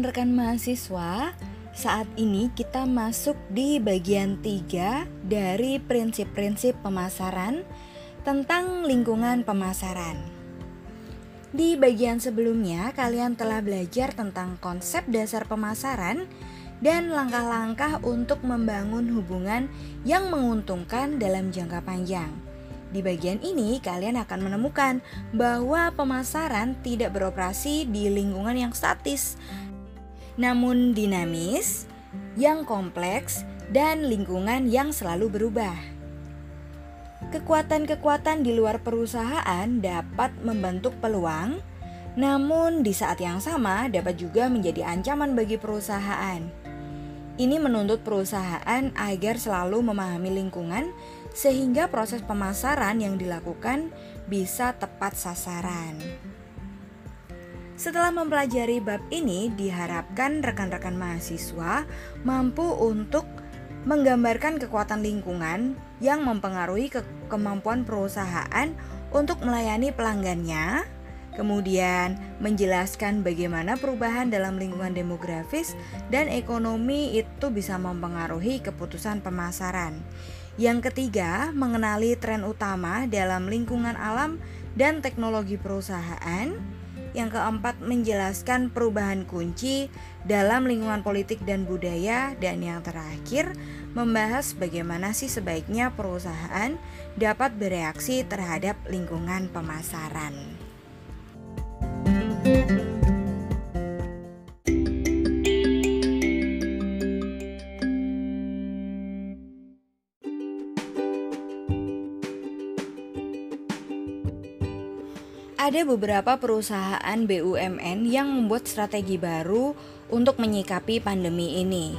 Rekan-rekan mahasiswa, saat ini kita masuk di bagian 3 dari prinsip-prinsip pemasaran tentang lingkungan pemasaran. Di bagian sebelumnya, kalian telah belajar tentang konsep dasar pemasaran dan langkah-langkah untuk membangun hubungan yang menguntungkan dalam jangka panjang. Di bagian ini, kalian akan menemukan bahwa pemasaran tidak beroperasi di lingkungan yang statis, namun dinamis, yang kompleks, dan lingkungan yang selalu berubah. Kekuatan-kekuatan di luar perusahaan dapat membentuk peluang, namun di saat yang sama dapat juga menjadi ancaman bagi perusahaan. Ini menuntut perusahaan agar selalu memahami lingkungan sehingga proses pemasaran yang dilakukan bisa tepat sasaran. Setelah mempelajari bab ini, diharapkan rekan-rekan mahasiswa mampu untuk menggambarkan kekuatan lingkungan yang mempengaruhi ke kemampuan perusahaan untuk melayani pelanggannya, kemudian menjelaskan bagaimana perubahan dalam lingkungan demografis dan ekonomi itu bisa mempengaruhi keputusan pemasaran. Yang ketiga, mengenali tren utama dalam lingkungan alam dan teknologi perusahaan. Yang keempat, menjelaskan perubahan kunci dalam lingkungan politik dan budaya. Dan yang terakhir, membahas bagaimana sih sebaiknya perusahaan dapat bereaksi terhadap lingkungan pemasaran. Ada beberapa perusahaan BUMN yang membuat strategi baru untuk menyikapi pandemi ini.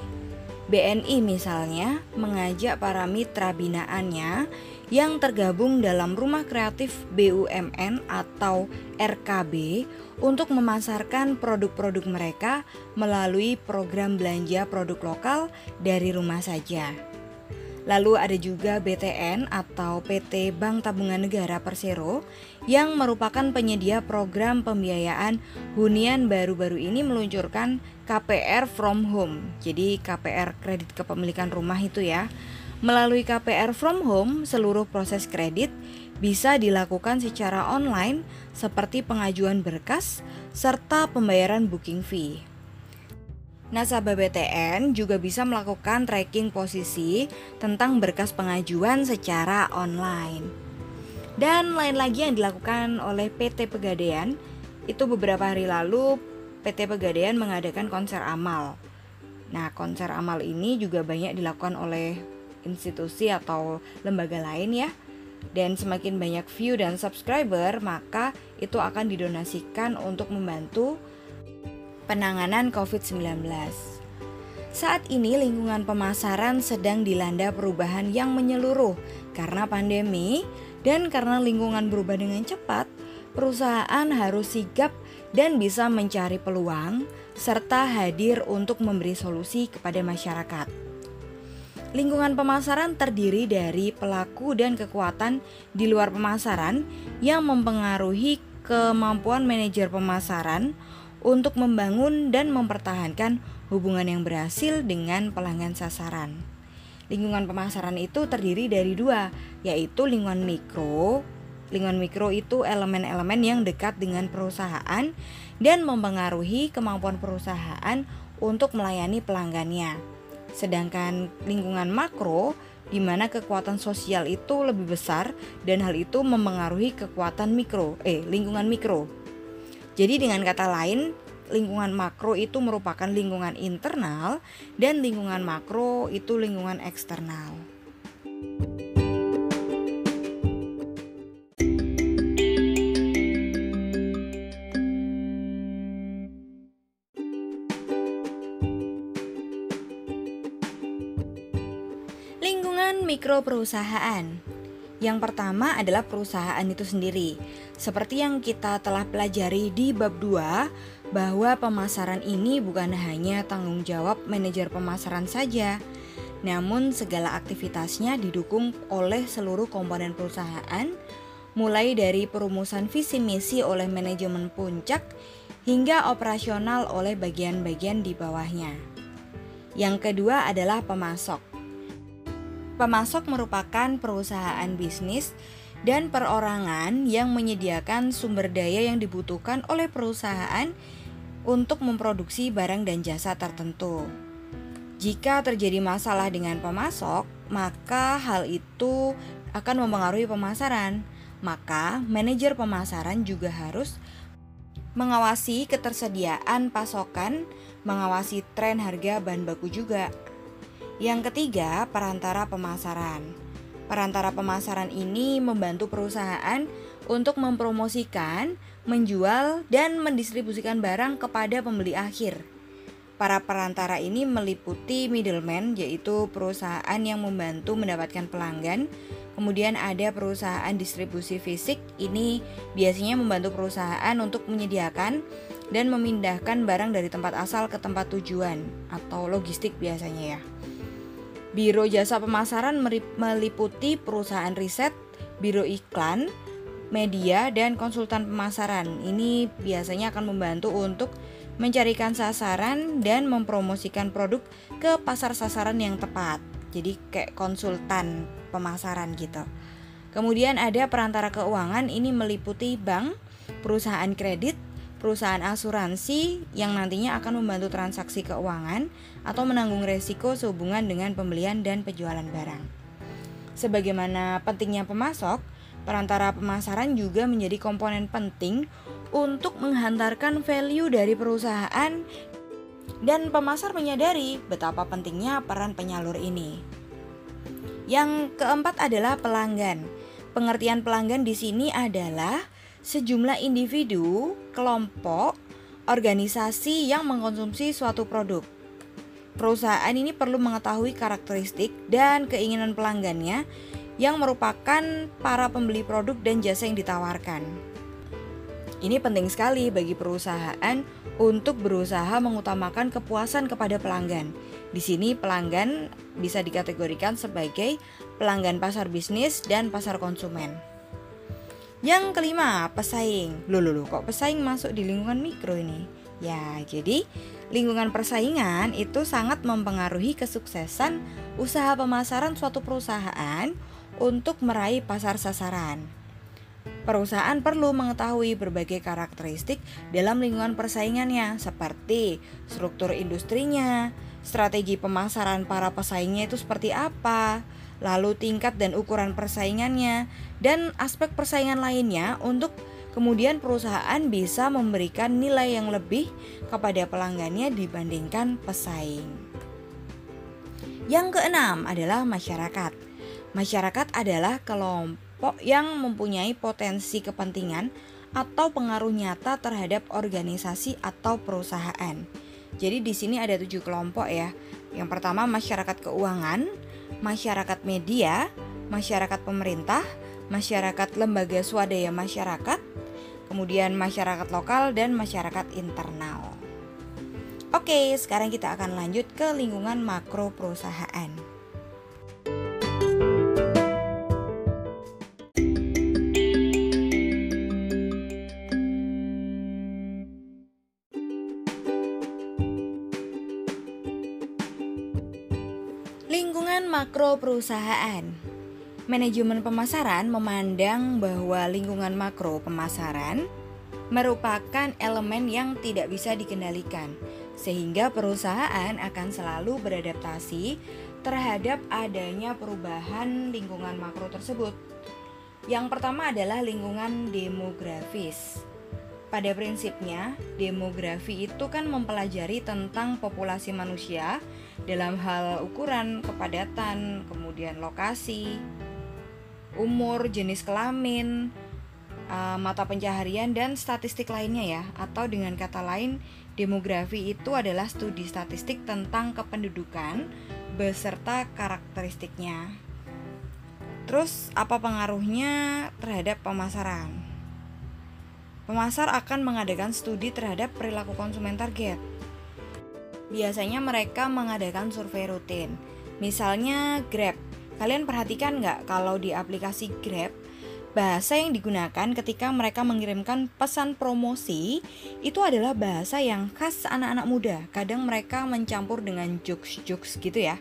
BNI misalnya mengajak para mitra binaannya yang tergabung dalam Rumah Kreatif BUMN atau RKB untuk memasarkan produk-produk mereka melalui program belanja produk lokal dari rumah saja. Lalu ada juga BTN atau PT Bank Tabungan Negara Persero yang merupakan penyedia program pembiayaan hunian baru-baru ini meluncurkan KPR from home. Jadi KPR kredit kepemilikan rumah itu ya. Melalui KPR from home, seluruh proses kredit bisa dilakukan secara online seperti pengajuan berkas serta pembayaran booking fee. Nasabah BTN juga bisa melakukan tracking posisi tentang berkas pengajuan secara online. Dan lain lagi yang dilakukan oleh PT Pegadaian, itu beberapa hari lalu PT Pegadaian mengadakan konser amal. Nah, konser amal ini juga banyak dilakukan oleh institusi atau lembaga lain ya. Dan semakin banyak view dan subscriber, maka itu akan didonasikan untuk membantu penanganan COVID-19. Saat ini lingkungan pemasaran sedang dilanda perubahan yang menyeluruh karena pandemi dan karena lingkungan berubah dengan cepat, perusahaan harus sigap dan bisa mencari peluang serta hadir untuk memberi solusi kepada masyarakat. Lingkungan pemasaran terdiri dari pelaku dan kekuatan di luar pemasaran yang mempengaruhi kemampuan manajer pemasaran untuk membangun dan mempertahankan hubungan yang berhasil dengan pelanggan sasaran. Lingkungan pemasaran itu terdiri dari dua, yaitu lingkungan mikro. Lingkungan mikro itu elemen-elemen yang dekat dengan perusahaan dan mempengaruhi kemampuan perusahaan untuk melayani pelanggannya. Sedangkan lingkungan makro di mana kekuatan sosial itu lebih besar dan hal itu mempengaruhi kekuatan mikro, eh lingkungan mikro. Jadi dengan kata lain, lingkungan makro itu merupakan lingkungan internal dan lingkungan makro itu lingkungan eksternal. Lingkungan mikro perusahaan yang pertama adalah perusahaan itu sendiri. Seperti yang kita telah pelajari di bab 2 bahwa pemasaran ini bukan hanya tanggung jawab manajer pemasaran saja, namun segala aktivitasnya didukung oleh seluruh komponen perusahaan mulai dari perumusan visi misi oleh manajemen puncak hingga operasional oleh bagian-bagian di bawahnya. Yang kedua adalah pemasok. Pemasok merupakan perusahaan bisnis dan perorangan yang menyediakan sumber daya yang dibutuhkan oleh perusahaan untuk memproduksi barang dan jasa tertentu. Jika terjadi masalah dengan pemasok, maka hal itu akan mempengaruhi pemasaran. Maka, manajer pemasaran juga harus mengawasi ketersediaan pasokan, mengawasi tren harga bahan baku juga. Yang ketiga, perantara pemasaran. Perantara pemasaran ini membantu perusahaan untuk mempromosikan, menjual, dan mendistribusikan barang kepada pembeli akhir. Para perantara ini meliputi middleman, yaitu perusahaan yang membantu mendapatkan pelanggan. Kemudian ada perusahaan distribusi fisik, ini biasanya membantu perusahaan untuk menyediakan dan memindahkan barang dari tempat asal ke tempat tujuan atau logistik biasanya ya. Biro jasa pemasaran meliputi perusahaan riset, biro iklan, media, dan konsultan pemasaran. Ini biasanya akan membantu untuk mencarikan sasaran dan mempromosikan produk ke pasar sasaran yang tepat. Jadi kayak konsultan pemasaran gitu. Kemudian ada perantara keuangan ini meliputi bank, perusahaan kredit, perusahaan asuransi yang nantinya akan membantu transaksi keuangan atau menanggung resiko sehubungan dengan pembelian dan penjualan barang. Sebagaimana pentingnya pemasok, perantara pemasaran juga menjadi komponen penting untuk menghantarkan value dari perusahaan dan pemasar menyadari betapa pentingnya peran penyalur ini. Yang keempat adalah pelanggan. Pengertian pelanggan di sini adalah sejumlah individu, kelompok, organisasi yang mengkonsumsi suatu produk. Perusahaan ini perlu mengetahui karakteristik dan keinginan pelanggannya yang merupakan para pembeli produk dan jasa yang ditawarkan. Ini penting sekali bagi perusahaan untuk berusaha mengutamakan kepuasan kepada pelanggan. Di sini pelanggan bisa dikategorikan sebagai pelanggan pasar bisnis dan pasar konsumen. Yang kelima, pesaing. Loh, loh, loh, kok pesaing masuk di lingkungan mikro ini? Ya, jadi lingkungan persaingan itu sangat mempengaruhi kesuksesan usaha pemasaran suatu perusahaan untuk meraih pasar sasaran. Perusahaan perlu mengetahui berbagai karakteristik dalam lingkungan persaingannya, seperti struktur industrinya, strategi pemasaran para pesaingnya itu seperti apa, lalu tingkat dan ukuran persaingannya, dan aspek persaingan lainnya untuk kemudian perusahaan bisa memberikan nilai yang lebih kepada pelanggannya dibandingkan pesaing. Yang keenam adalah masyarakat. Masyarakat adalah kelompok yang mempunyai potensi kepentingan atau pengaruh nyata terhadap organisasi atau perusahaan. Jadi di sini ada tujuh kelompok ya. Yang pertama masyarakat keuangan, masyarakat media, masyarakat pemerintah, masyarakat lembaga swadaya masyarakat, kemudian masyarakat lokal dan masyarakat internal. Oke, sekarang kita akan lanjut ke lingkungan makro perusahaan. Perusahaan. Manajemen pemasaran memandang bahwa lingkungan makro pemasaran merupakan elemen yang tidak bisa dikendalikan, sehingga perusahaan akan selalu beradaptasi terhadap adanya perubahan lingkungan makro tersebut. Yang pertama adalah lingkungan demografis. Pada prinsipnya, demografi itu kan mempelajari tentang populasi manusia dalam hal ukuran, kepadatan, kemudian lokasi, umur, jenis kelamin, uh, mata pencaharian dan statistik lainnya ya. Atau dengan kata lain, demografi itu adalah studi statistik tentang kependudukan beserta karakteristiknya. Terus apa pengaruhnya terhadap pemasaran? Pemasar akan mengadakan studi terhadap perilaku konsumen target biasanya mereka mengadakan survei rutin. Misalnya Grab. Kalian perhatikan nggak kalau di aplikasi Grab bahasa yang digunakan ketika mereka mengirimkan pesan promosi itu adalah bahasa yang khas anak-anak muda. Kadang mereka mencampur dengan jokes-jokes gitu ya.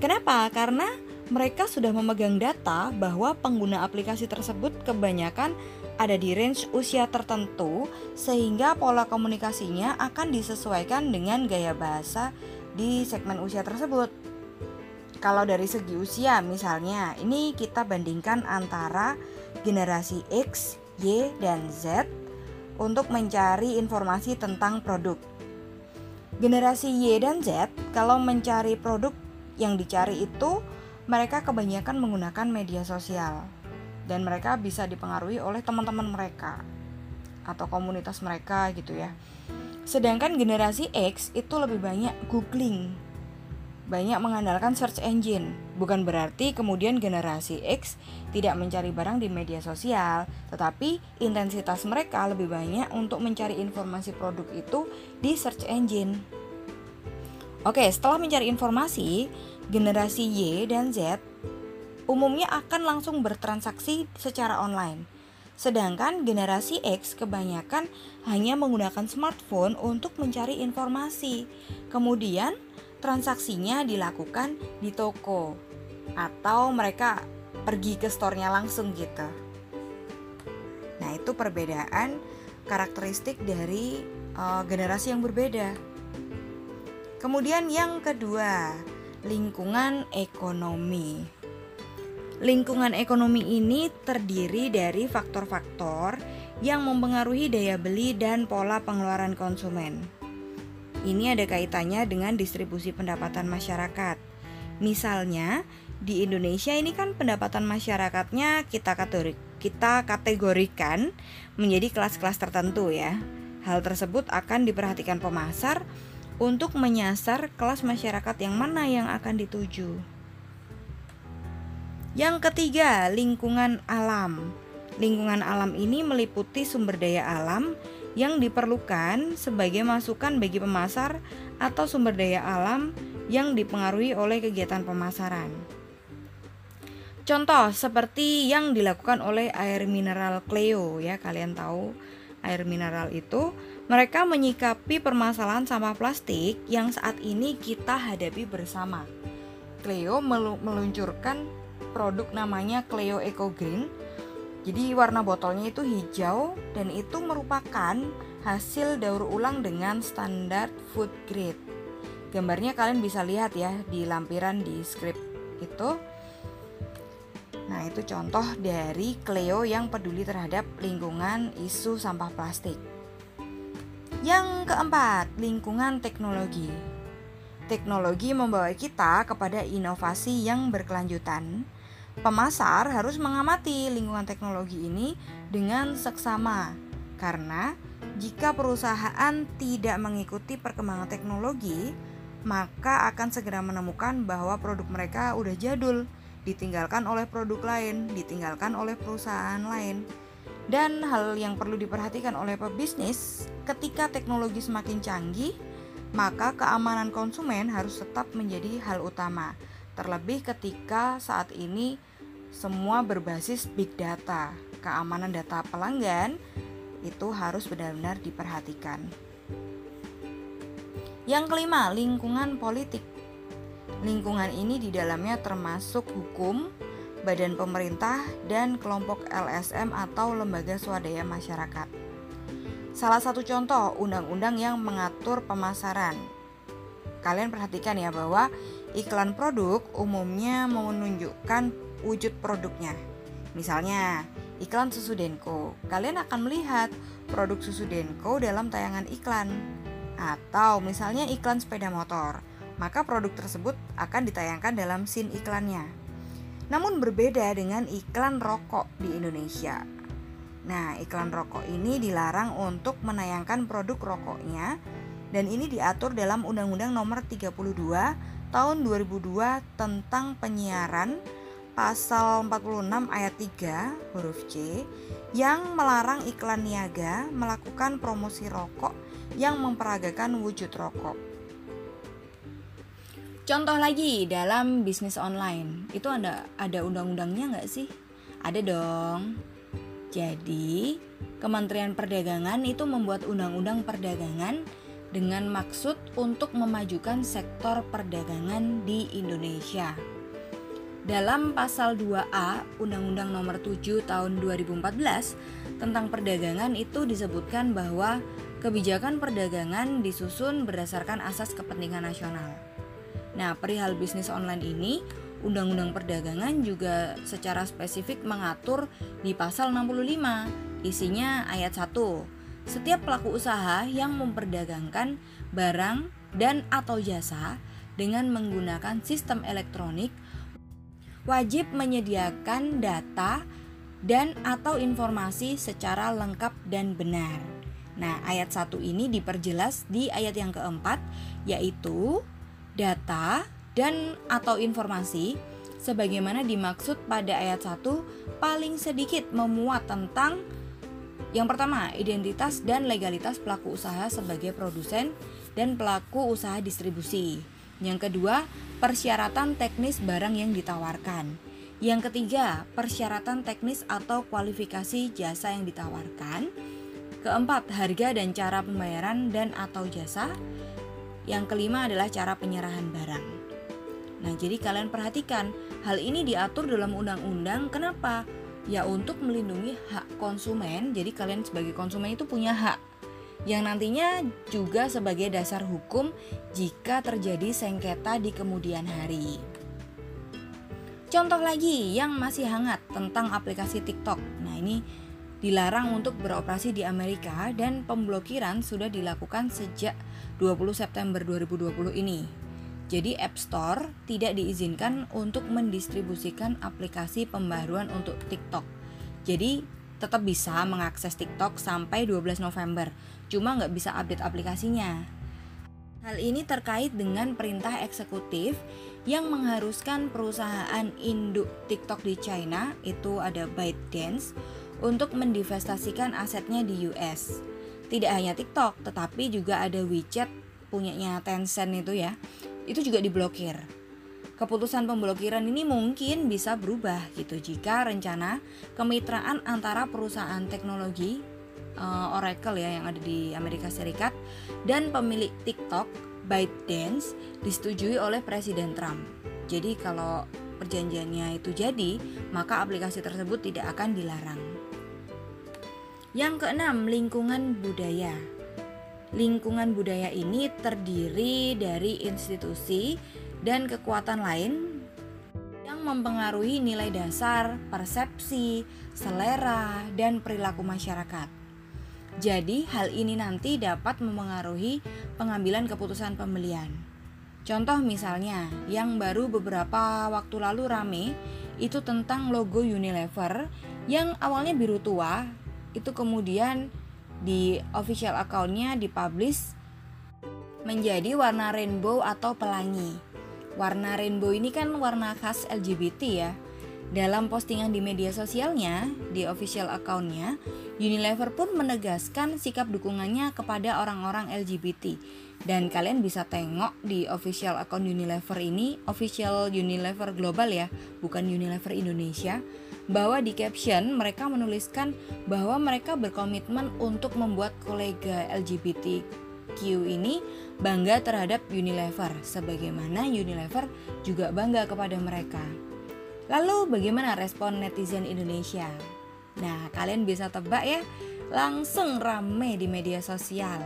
Kenapa? Karena mereka sudah memegang data bahwa pengguna aplikasi tersebut kebanyakan ada di range usia tertentu sehingga pola komunikasinya akan disesuaikan dengan gaya bahasa di segmen usia tersebut. Kalau dari segi usia misalnya, ini kita bandingkan antara generasi X, Y, dan Z untuk mencari informasi tentang produk. Generasi Y dan Z kalau mencari produk yang dicari itu mereka kebanyakan menggunakan media sosial dan mereka bisa dipengaruhi oleh teman-teman mereka atau komunitas mereka gitu ya. Sedangkan generasi X itu lebih banyak googling banyak mengandalkan search engine. Bukan berarti kemudian generasi X tidak mencari barang di media sosial, tetapi intensitas mereka lebih banyak untuk mencari informasi produk itu di search engine. Oke, setelah mencari informasi, generasi Y dan Z umumnya akan langsung bertransaksi secara online. Sedangkan generasi X kebanyakan hanya menggunakan smartphone untuk mencari informasi. Kemudian transaksinya dilakukan di toko atau mereka pergi ke store-nya langsung gitu. Nah, itu perbedaan karakteristik dari uh, generasi yang berbeda. Kemudian yang kedua, lingkungan ekonomi. Lingkungan ekonomi ini terdiri dari faktor-faktor yang mempengaruhi daya beli dan pola pengeluaran konsumen. Ini ada kaitannya dengan distribusi pendapatan masyarakat. Misalnya, di Indonesia ini kan pendapatan masyarakatnya kita kategori, kita kategorikan menjadi kelas-kelas tertentu ya. Hal tersebut akan diperhatikan pemasar untuk menyasar kelas masyarakat yang mana yang akan dituju. Yang ketiga, lingkungan alam. Lingkungan alam ini meliputi sumber daya alam yang diperlukan sebagai masukan bagi pemasar atau sumber daya alam yang dipengaruhi oleh kegiatan pemasaran. Contoh seperti yang dilakukan oleh air mineral Cleo ya, kalian tahu air mineral itu mereka menyikapi permasalahan sampah plastik yang saat ini kita hadapi bersama. Cleo meluncurkan produk namanya Cleo Eco Green jadi warna botolnya itu hijau dan itu merupakan hasil daur ulang dengan standar food grade. Gambarnya kalian bisa lihat ya di lampiran di script itu. Nah, itu contoh dari Cleo yang peduli terhadap lingkungan isu sampah plastik. Yang keempat, lingkungan teknologi. Teknologi membawa kita kepada inovasi yang berkelanjutan Pemasar harus mengamati lingkungan teknologi ini dengan seksama, karena jika perusahaan tidak mengikuti perkembangan teknologi, maka akan segera menemukan bahwa produk mereka udah jadul, ditinggalkan oleh produk lain, ditinggalkan oleh perusahaan lain. Dan hal yang perlu diperhatikan oleh pebisnis, ketika teknologi semakin canggih, maka keamanan konsumen harus tetap menjadi hal utama. Terlebih ketika saat ini semua berbasis big data. Keamanan data pelanggan itu harus benar-benar diperhatikan. Yang kelima, lingkungan politik. Lingkungan ini di dalamnya termasuk hukum, badan pemerintah, dan kelompok LSM atau lembaga swadaya masyarakat. Salah satu contoh undang-undang yang mengatur pemasaran. Kalian perhatikan ya bahwa iklan produk umumnya menunjukkan wujud produknya. Misalnya, iklan susu Denko. Kalian akan melihat produk susu Denko dalam tayangan iklan. Atau misalnya iklan sepeda motor, maka produk tersebut akan ditayangkan dalam scene iklannya. Namun berbeda dengan iklan rokok di Indonesia. Nah, iklan rokok ini dilarang untuk menayangkan produk rokoknya dan ini diatur dalam Undang-Undang Nomor 32 Tahun 2002 tentang penyiaran pasal 46 ayat 3 huruf C yang melarang iklan niaga melakukan promosi rokok yang memperagakan wujud rokok. Contoh lagi dalam bisnis online itu ada ada undang-undangnya nggak sih? Ada dong. Jadi, Kementerian Perdagangan itu membuat undang-undang perdagangan dengan maksud untuk memajukan sektor perdagangan di Indonesia. Dalam pasal 2A Undang-Undang Nomor 7 Tahun 2014 tentang perdagangan itu disebutkan bahwa kebijakan perdagangan disusun berdasarkan asas kepentingan nasional. Nah, perihal bisnis online ini Undang-Undang Perdagangan juga secara spesifik mengatur di pasal 65, isinya ayat 1. Setiap pelaku usaha yang memperdagangkan barang dan atau jasa dengan menggunakan sistem elektronik wajib menyediakan data dan atau informasi secara lengkap dan benar. Nah, ayat 1 ini diperjelas di ayat yang keempat yaitu data dan atau informasi sebagaimana dimaksud pada ayat 1 paling sedikit memuat tentang yang pertama, identitas dan legalitas pelaku usaha sebagai produsen dan pelaku usaha distribusi. Yang kedua, persyaratan teknis barang yang ditawarkan. Yang ketiga, persyaratan teknis atau kualifikasi jasa yang ditawarkan. Keempat, harga dan cara pembayaran dan atau jasa. Yang kelima adalah cara penyerahan barang. Nah, jadi kalian perhatikan, hal ini diatur dalam undang-undang. Kenapa? Ya untuk melindungi hak konsumen. Jadi kalian sebagai konsumen itu punya hak yang nantinya juga sebagai dasar hukum jika terjadi sengketa di kemudian hari. Contoh lagi yang masih hangat tentang aplikasi TikTok. Nah, ini dilarang untuk beroperasi di Amerika dan pemblokiran sudah dilakukan sejak 20 September 2020 ini. Jadi App Store tidak diizinkan untuk mendistribusikan aplikasi pembaruan untuk TikTok. Jadi tetap bisa mengakses TikTok sampai 12 November, cuma nggak bisa update aplikasinya. Hal ini terkait dengan perintah eksekutif yang mengharuskan perusahaan induk TikTok di China, itu ada ByteDance, untuk mendivestasikan asetnya di US. Tidak hanya TikTok, tetapi juga ada WeChat punyanya Tencent itu ya itu juga diblokir. Keputusan pemblokiran ini mungkin bisa berubah gitu jika rencana kemitraan antara perusahaan teknologi uh, Oracle ya yang ada di Amerika Serikat dan pemilik TikTok ByteDance disetujui oleh Presiden Trump. Jadi kalau perjanjiannya itu jadi, maka aplikasi tersebut tidak akan dilarang. Yang keenam, lingkungan budaya. Lingkungan budaya ini terdiri dari institusi dan kekuatan lain yang mempengaruhi nilai dasar, persepsi, selera, dan perilaku masyarakat. Jadi, hal ini nanti dapat mempengaruhi pengambilan keputusan pembelian. Contoh misalnya, yang baru beberapa waktu lalu rame itu tentang logo Unilever yang awalnya biru tua, itu kemudian di official accountnya dipublish menjadi warna rainbow atau pelangi. Warna rainbow ini kan warna khas LGBT ya. Dalam postingan di media sosialnya, di official accountnya, Unilever pun menegaskan sikap dukungannya kepada orang-orang LGBT. Dan kalian bisa tengok di official account Unilever ini, official Unilever global ya, bukan Unilever Indonesia bahwa di caption mereka menuliskan bahwa mereka berkomitmen untuk membuat kolega LGBTQ ini bangga terhadap Unilever sebagaimana Unilever juga bangga kepada mereka. Lalu bagaimana respon netizen Indonesia? Nah, kalian bisa tebak ya, langsung rame di media sosial.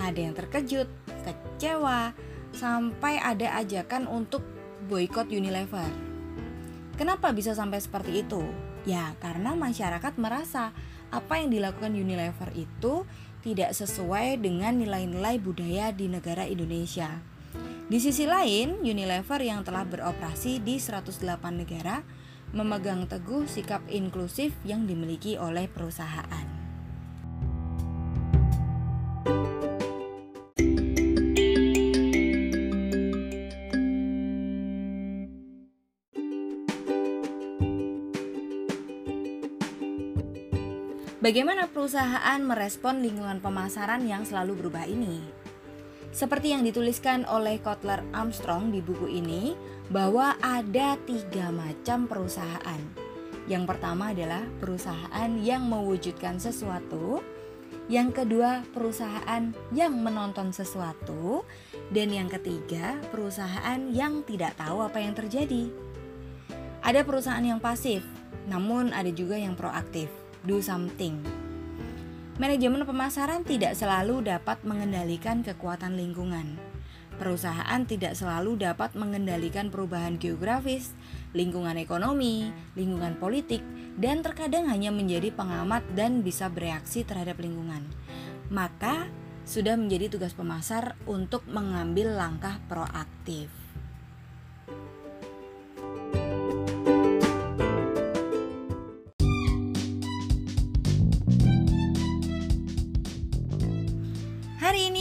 Ada yang terkejut, kecewa, sampai ada ajakan untuk boykot Unilever. Kenapa bisa sampai seperti itu? Ya, karena masyarakat merasa apa yang dilakukan Unilever itu tidak sesuai dengan nilai-nilai budaya di negara Indonesia. Di sisi lain, Unilever yang telah beroperasi di 108 negara memegang teguh sikap inklusif yang dimiliki oleh perusahaan. Bagaimana perusahaan merespon lingkungan pemasaran yang selalu berubah ini? Seperti yang dituliskan oleh Kotler Armstrong di buku ini, bahwa ada tiga macam perusahaan. Yang pertama adalah perusahaan yang mewujudkan sesuatu, yang kedua perusahaan yang menonton sesuatu, dan yang ketiga perusahaan yang tidak tahu apa yang terjadi. Ada perusahaan yang pasif, namun ada juga yang proaktif, do something. Manajemen pemasaran tidak selalu dapat mengendalikan kekuatan lingkungan Perusahaan tidak selalu dapat mengendalikan perubahan geografis, lingkungan ekonomi, lingkungan politik, dan terkadang hanya menjadi pengamat dan bisa bereaksi terhadap lingkungan. Maka, sudah menjadi tugas pemasar untuk mengambil langkah proaktif.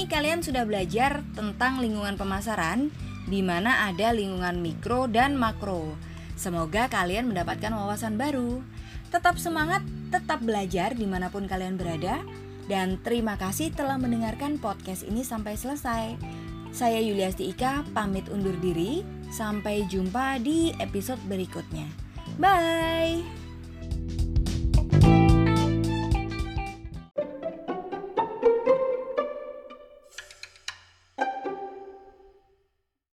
Kalian sudah belajar tentang lingkungan pemasaran, di mana ada lingkungan mikro dan makro. Semoga kalian mendapatkan wawasan baru. Tetap semangat, tetap belajar di mana pun kalian berada, dan terima kasih telah mendengarkan podcast ini sampai selesai. Saya Yuliasti Ika, pamit undur diri. Sampai jumpa di episode berikutnya. Bye!